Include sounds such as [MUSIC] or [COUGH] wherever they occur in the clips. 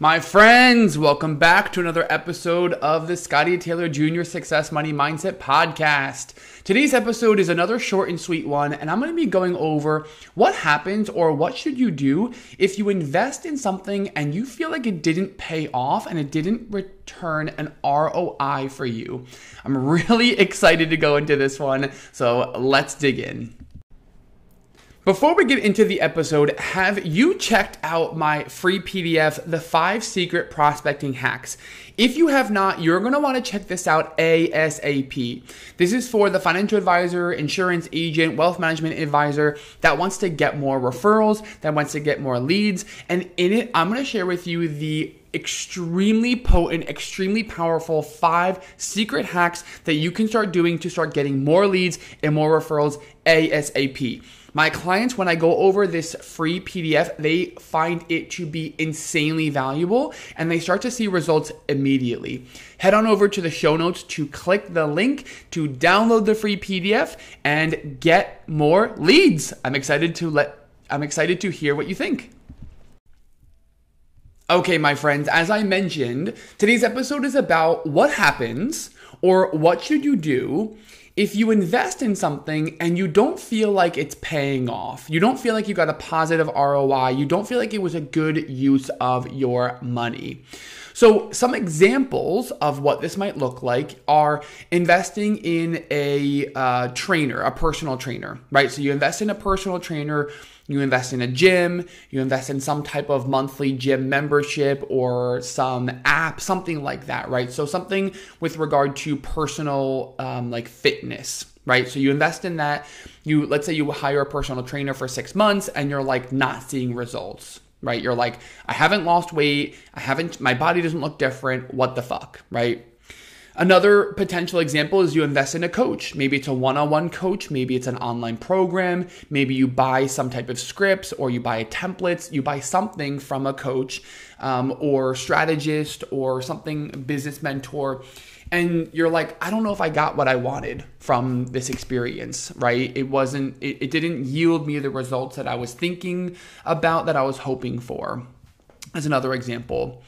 My friends, welcome back to another episode of the Scottie Taylor Jr. Success Money Mindset Podcast. Today's episode is another short and sweet one, and I'm going to be going over what happens or what should you do if you invest in something and you feel like it didn't pay off and it didn't return an ROI for you. I'm [LAUGHS] really excited to go into this one, so let's dig in. Before we get into the episode, have you checked out my free PDF, The Five Secret Prospecting Hacks? If you have not, you're going to want to check this out ASAP. This is for the financial advisor, insurance agent, wealth management advisor that wants to get more referrals, that wants to get more leads. And in it, I'm going to share with you the extremely potent, extremely powerful five secret hacks that you can start doing to start getting more leads and more referrals ASAP. My clients, when I go over this free PDF, they find it to be insanely valuable and they start to see results immediately. Head on over to the show notes to click the link to download the free PDF and get more leads. I'm excited to let I'm excited to hear what you think. Okay, my friends, as I mentioned, today's episode is about what happens or what should you do if you invest in something and you don't feel like it's paying off, you don't feel like you got a positive ROI, you don't feel like it was a good use of your money. So, some examples of what this might look like are investing in a uh, trainer, a personal trainer, right? So, you invest in a personal trainer you invest in a gym, you invest in some type of monthly gym membership or some app, something like that, right? So something with regard to personal um, like fitness, right? So you invest in that. You let's say you hire a personal trainer for six months and you're like not seeing results, right? You're like, I haven't lost weight, I haven't, my body doesn't look different. What the fuck, right? Another potential example is you invest in a coach. Maybe it's a one on one coach, maybe it's an online program, maybe you buy some type of scripts or you buy templates, you buy something from a coach um, or strategist or something, business mentor. And you're like, I don't know if I got what I wanted from this experience, right? It wasn't, it, it didn't yield me the results that I was thinking about, that I was hoping for. As another example.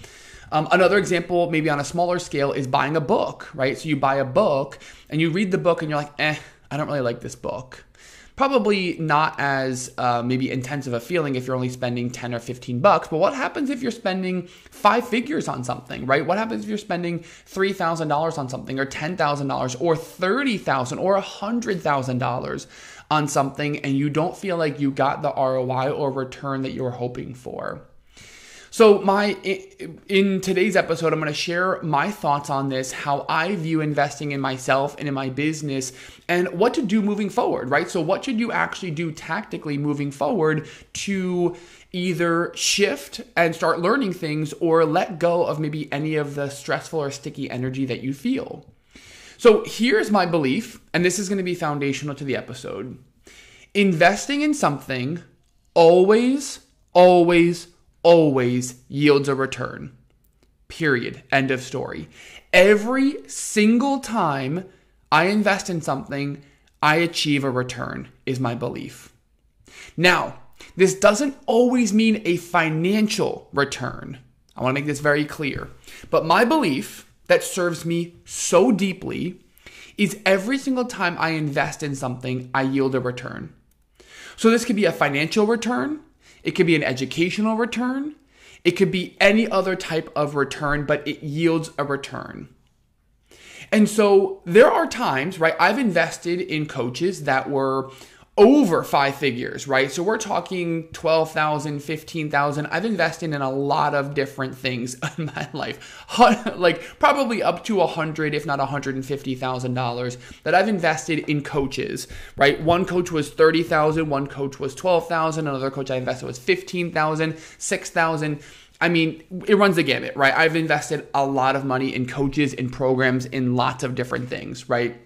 Um, another example, maybe on a smaller scale, is buying a book, right? So you buy a book and you read the book and you're like, eh, I don't really like this book. Probably not as uh, maybe intense a feeling if you're only spending 10 or 15 bucks. But what happens if you're spending five figures on something, right? What happens if you're spending $3,000 on something or $10,000 or 30,000 or $100,000 on something and you don't feel like you got the ROI or return that you were hoping for? So, my in today's episode, I'm going to share my thoughts on this, how I view investing in myself and in my business, and what to do moving forward. Right. So, what should you actually do tactically moving forward to either shift and start learning things, or let go of maybe any of the stressful or sticky energy that you feel. So, here's my belief, and this is going to be foundational to the episode. Investing in something always, always always yields a return. Period. End of story. Every single time I invest in something, I achieve a return, is my belief. Now, this doesn't always mean a financial return. I want to make this very clear. But my belief that serves me so deeply is every single time I invest in something, I yield a return. So this could be a financial return, it could be an educational return. It could be any other type of return, but it yields a return. And so there are times, right? I've invested in coaches that were over five figures, right? So we're talking 12,000, 15,000. I've invested in a lot of different things [LAUGHS] in my life. like probably up to a hundred, if not $150,000 that I've invested in coaches, right? One coach was 30,000, one coach was 12,000, another coach I invested was 15,000, 6,000. I mean, it runs the gamut, right? I've invested a lot of money in coaches, in programs, in lots of different things, right?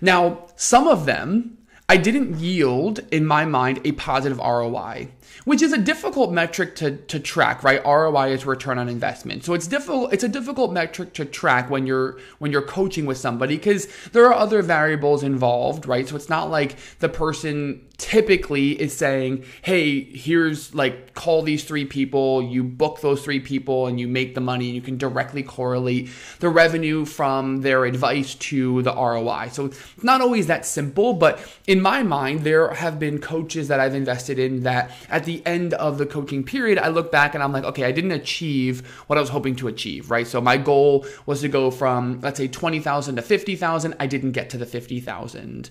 Now, some of them I didn't yield, in my mind, a positive ROI. Which is a difficult metric to, to track, right? ROI is return on investment. So it's difficult it's a difficult metric to track when you're when you're coaching with somebody because there are other variables involved, right? So it's not like the person typically is saying, hey, here's like call these three people, you book those three people and you make the money and you can directly correlate the revenue from their advice to the ROI. So it's not always that simple, but in my mind, there have been coaches that I've invested in that at the end of the coaching period, I look back and I'm like, okay, I didn't achieve what I was hoping to achieve, right? So my goal was to go from, let's say, 20,000 to 50,000. I didn't get to the 50,000.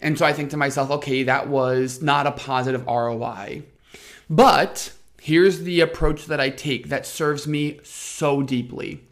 And so I think to myself, okay, that was not a positive ROI. But here's the approach that I take that serves me so deeply.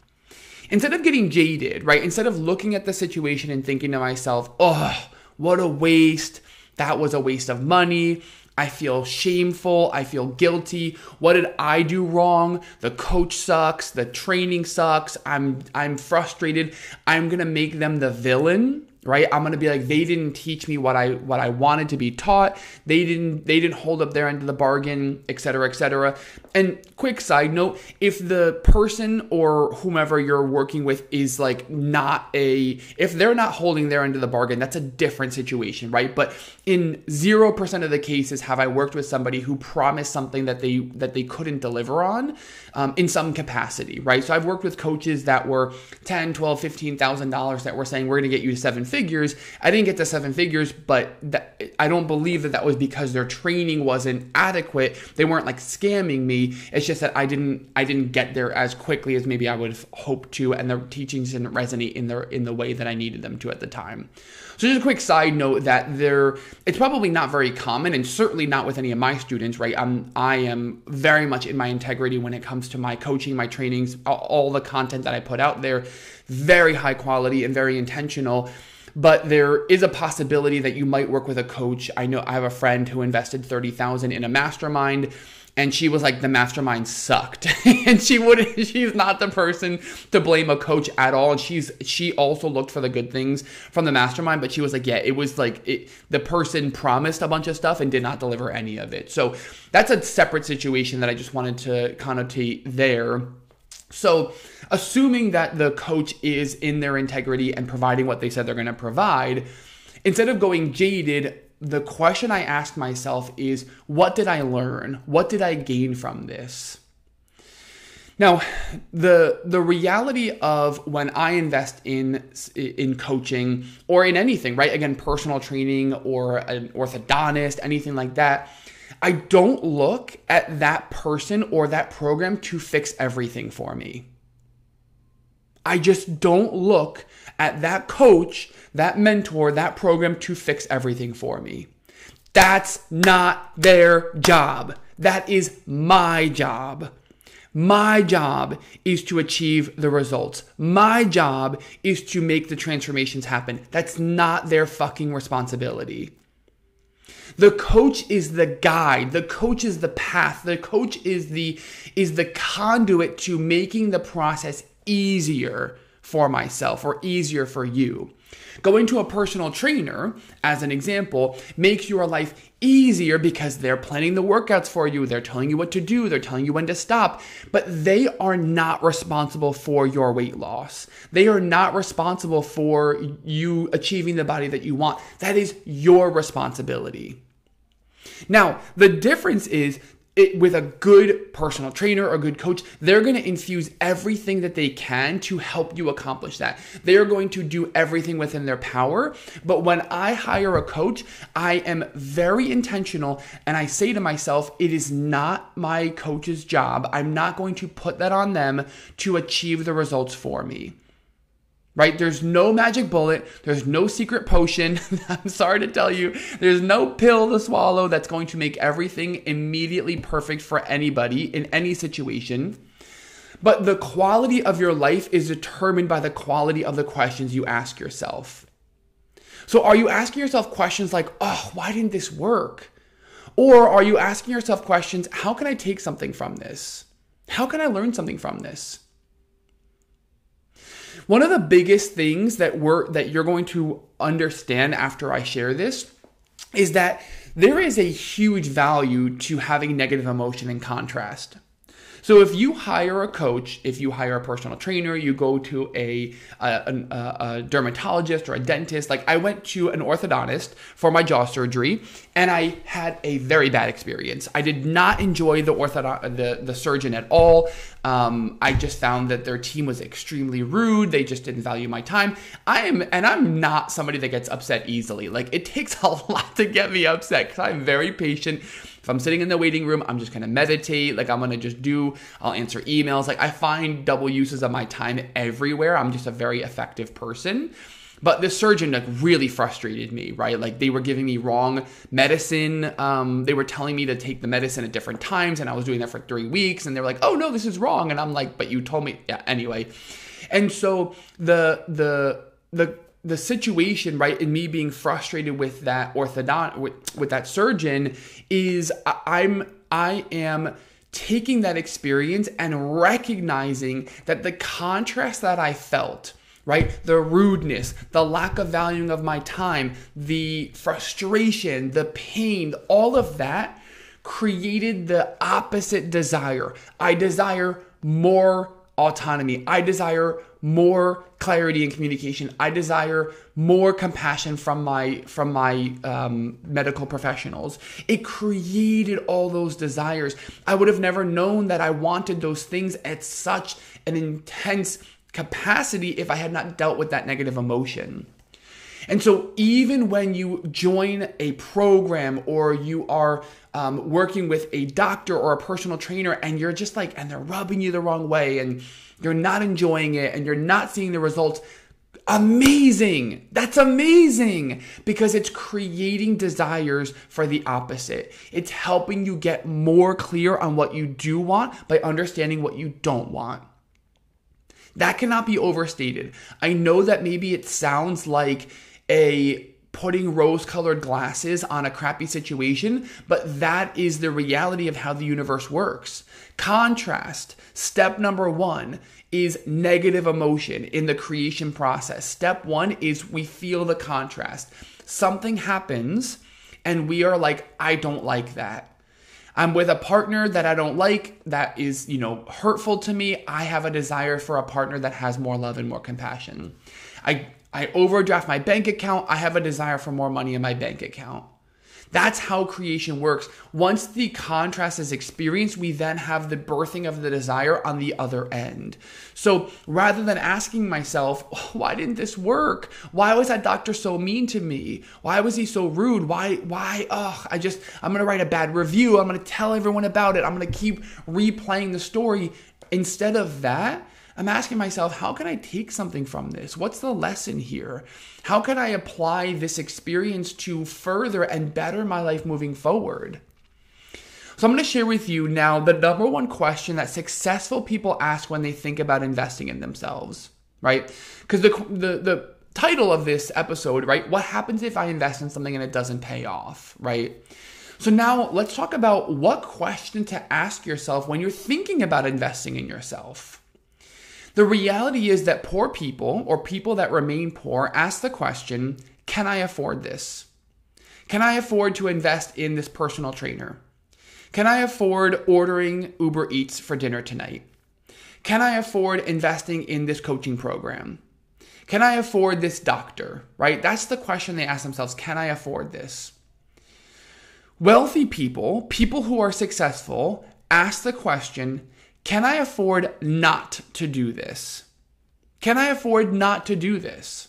Instead of getting jaded, right? Instead of looking at the situation and thinking to myself, oh, what a waste. That was a waste of money. I feel shameful. I feel guilty. What did I do wrong? The coach sucks. The training sucks. I'm I'm frustrated. I'm going to make them the villain right? I'm going to be like they didn't teach me what i what i wanted to be taught. They didn't they didn't hold up their end of the bargain et cetera et cetera. And quick side note if the person or whomever you're working with is like not a if they're not holding their end of the bargain that's a different situation right? But in 0% of the cases have i worked with somebody who promised something that they that they couldn't deliver on um, in some capacity right? So i've worked with coaches that were 10 12 15000 dollars that were saying we're going to get you to seven figures. I didn't get to seven figures, but that, I don't believe that that was because their training wasn't adequate. They weren't like scamming me. It's just that I didn't I didn't get there as quickly as maybe I would have hoped to, and the teachings didn't resonate in the in the way that I needed them to at the time. So just a quick side note that there it's probably not very common and certainly not with any of my students, right? I'm I am very much in my integrity when it comes to my coaching, my trainings, all the content that I put out there, very high quality and very intentional but there is a possibility that you might work with a coach. I know I have a friend who invested 30,000 in a mastermind and she was like the mastermind sucked. [LAUGHS] And she would she's not the person to blame a coach at all. And she's she also looked for the good things from the mastermind but she was like yeah it was like it, the person promised a bunch of stuff and did not deliver any of it. So that's a separate situation that i just wanted to connotate there so, assuming that the coach is in their integrity and providing what they said they're going to provide, instead of going jaded, the question I ask myself is what did I learn? What did I gain from this? Now, the the reality of when I invest in in coaching or in anything, right? Again, personal training or an orthodontist, anything like that, I don't look at that person or that program to fix everything for me. I just don't look at that coach, that mentor, that program to fix everything for me. That's not their job. That is my job. My job is to achieve the results. My job is to make the transformations happen. That's not their fucking responsibility. The coach is the guide. The coach is the path. The coach is the is the conduit to making the process easier for myself or easier for you. Going to a personal trainer, as an example, makes your life easier because they're planning the workouts for you, they're telling you what to do, they're telling you when to stop, but they are not responsible for your weight loss. They are not responsible for you achieving the body that you want. That is your responsibility. Now, the difference is it, with a good personal trainer or good coach, they're going to infuse everything that they can to help you accomplish that. They are going to do everything within their power. But when I hire a coach, I am very intentional and I say to myself, it is not my coach's job. I'm not going to put that on them to achieve the results for me right? There's no magic bullet, there's no secret potion. [LAUGHS] I'm sorry to tell you, there's no pill to swallow that's going to make everything immediately perfect for anybody in any situation. But the quality of your life is determined by the quality of the questions you ask yourself. So, are you asking yourself questions like, oh, why didn't this work? Or are you asking yourself questions, how can I take something from this? How can I learn something from this? One of the biggest things that we're that you're going to understand after I share this is that there is a huge value to having negative emotion in contrast. So if you hire a coach, if you hire a personal trainer, you go to a, a, a, a, dermatologist or a dentist. Like I went to an orthodontist for my jaw surgery, and I had a very bad experience. I did not enjoy the orthodont the the surgeon at all. Um, I just found that their team was extremely rude. They just didn't value my time. I am, and I'm not somebody that gets upset easily. Like it [LAUGHS] takes a lot to get me upset because I'm very patient. If I'm sitting in the waiting room, I'm just gonna meditate. Like I'm gonna just do, I'll answer emails. Like I find double uses of my time everywhere. I'm just a very effective person. But the surgeon like really frustrated me, right? Like they were giving me wrong medicine. Um, they were telling me to take the medicine at different times, and I was doing that for three weeks. And they were like, "Oh no, this is wrong." And I'm like, "But you told me." Yeah. Anyway, and so the the the the situation, right, in me being frustrated with that orthodont with, with that surgeon is I'm I am taking that experience and recognizing that the contrast that I felt right? The rudeness, the lack of valuing of my time, the frustration, the pain, all of that created the opposite desire. I desire more autonomy. I desire more clarity and communication. I desire more compassion from my from my um, medical professionals. It created all those desires. I would have never known that I wanted those things at such an intense capacity if I had not dealt with that negative emotion. And so, even when you join a program or you are um, working with a doctor or a personal trainer and you're just like, and they're rubbing you the wrong way and you're not enjoying it and you're not seeing the results, amazing. That's amazing because it's creating desires for the opposite. It's helping you get more clear on what you do want by understanding what you don't want. That cannot be overstated. I know that maybe it sounds like a putting rose colored glasses on a crappy situation, but that is the reality of how the universe works. Contrast, step number one is negative emotion in the creation process. Step one is we feel the contrast. Something happens and we are like, I don't like that. I'm with a partner that I don't like, that is, you know, hurtful to me. I have a desire for a partner that has more love and more compassion. Mm. I I overdraft my bank account, I have a desire for more money in my bank account. That's how creation works. Once the contrast is experienced, we then have the birthing of the desire on the other end. So rather than asking myself, [LAUGHS] why didn't this work? Why was that doctor so mean to me? Why was he so rude? Why, why, oh, I just, I'm gonna write a bad review. I'm gonna tell everyone about it. I'm gonna keep replaying the story. Instead of that, I'm asking myself, how can I take something from this? What's the lesson here? How can I apply this experience to further and better my life moving forward? So, I'm going to share with you now the number one question that successful people ask when they think about investing in themselves, right? Because the, the, the title of this episode, right? What happens if I invest in something and it doesn't pay off, right? So, now let's talk about what question to ask yourself when you're thinking about investing in yourself. The reality is that poor people or people that remain poor ask the question Can I afford this? Can I afford to invest in this personal trainer? Can I afford ordering Uber Eats for dinner tonight? Can I afford investing in this coaching program? Can I afford this doctor? Right? That's the question they ask themselves Can I afford this? Wealthy people, people who are successful, ask the question can I afford not to do this? Can I afford not to do this?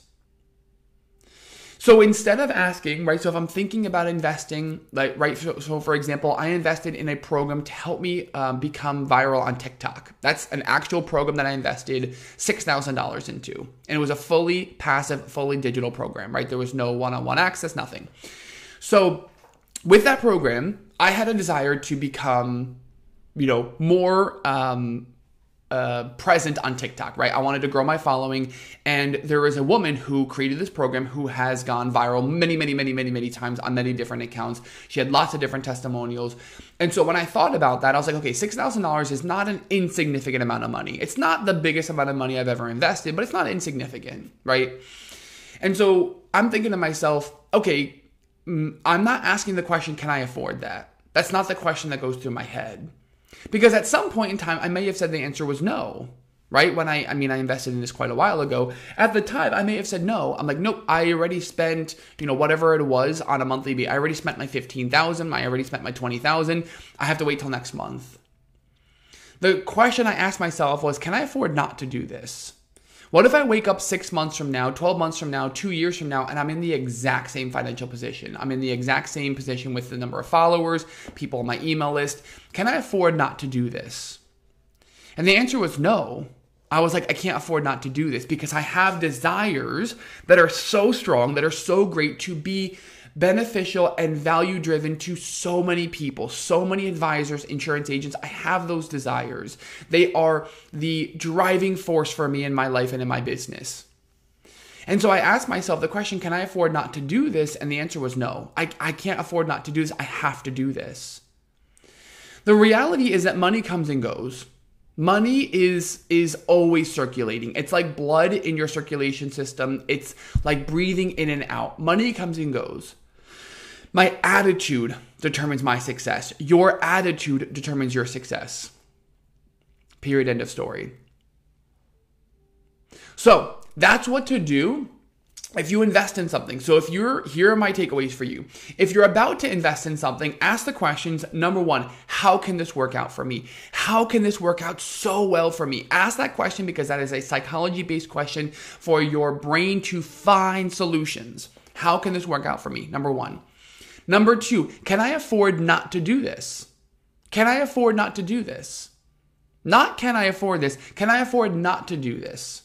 So instead of asking, right, so if I'm thinking about investing, like, right, so, so for example, I invested in a program to help me um, become viral on TikTok. That's an actual program that I invested $6,000 into. And it was a fully passive, fully digital program, right? There was no one on one access, nothing. So with that program, I had a desire to become you know, more um, uh, present on TikTok, right? I wanted to grow my following. And there is a woman who created this program who has gone viral many, many, many, many, many times on many different accounts. She had lots of different testimonials. And so when I thought about that, I was like, okay, $6,000 is not an insignificant amount of money. It's not the biggest amount of money I've ever invested, but it's not insignificant, right? And so I'm thinking to myself, okay, mm, I'm not asking the question, can I afford that? That's not the question that goes through my head. Because at some point in time, I may have said the answer was no right? When I, I mean, I invested in this quite a while ago. At the time, I may have said no. I'm like, nope, I already spent, you know, whatever it was on a monthly basis. I already spent my 15,000. I already spent my 20,000. I have to wait till next month. The question I asked myself was, can I afford not to do this? What if I wake up six months from now, 12 months from now, two years from now, and I'm in the exact same financial position? I'm in the exact same position with the number of followers, people on my email list. Can I afford not to do this? And the answer was no. I was like, I can't afford not to do this because I have desires that are so strong, that are so great to be beneficial and value driven to so many people, so many advisors, insurance agents. I have those desires. They are the driving force for me in my life and in my business. And so I asked myself the question, can I afford not to do this? And the answer was no. I, I can't afford not to do this. I have to do this. The reality is that money comes and goes money is is always circulating it's like blood in your circulation system it's like breathing in and out money comes and goes my attitude determines my success your attitude determines your success period end of story so that's what to do if you invest in something, so if you're, here are my takeaways for you. If you're about to invest in something, ask the questions. Number one, how can this work out for me? How can this work out so well for me? Ask that question because that is a psychology based question for your brain to find solutions. How can this work out for me? Number one. Number two, can I afford not to do this? Can I afford not to do this? Not can I afford this? Can I afford not to do this?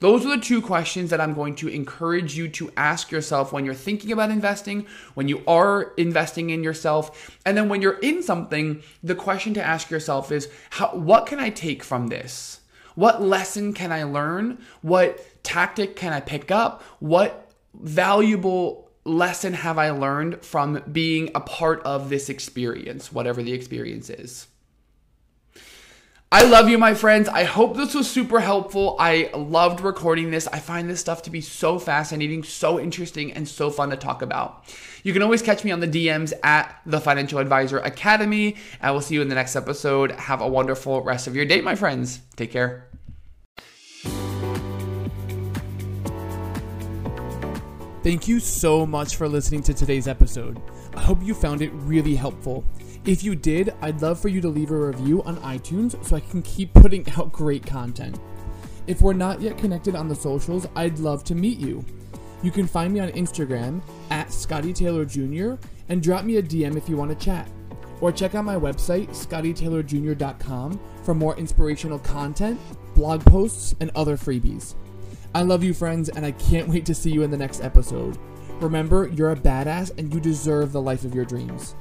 Those are the two questions that I'm going to encourage you to ask yourself when you're thinking about investing, when you are investing in yourself, and then when you're in something, the question to ask yourself is how, what can I take from this? What lesson can I learn? What tactic can I pick up? What valuable lesson have I learned from being a part of this experience, whatever the experience is? I love you, my friends. I hope this was super helpful. I loved recording this. I find this stuff to be so fascinating, so interesting, and so fun to talk about. You can always catch me on the DMs at the Financial Advisor Academy. I will see you in the next episode. Have a wonderful rest of your day, my friends. Take care. Thank you so much for listening to today's episode. I hope you found it really helpful. If you did, I'd love for you to leave a review on iTunes so I can keep putting [LAUGHS] out great content. If we're not yet connected on the socials, I'd love to meet you. You can find me on Instagram at Scottie Taylor Jr. and drop me a DM if you want to chat. Or check out my website, scottietaylorjr.com, for more inspirational content, blog posts, and other freebies. I love you, friends, and I can't wait to see you in the next episode. Remember, you're a badass and you deserve the life of your dreams.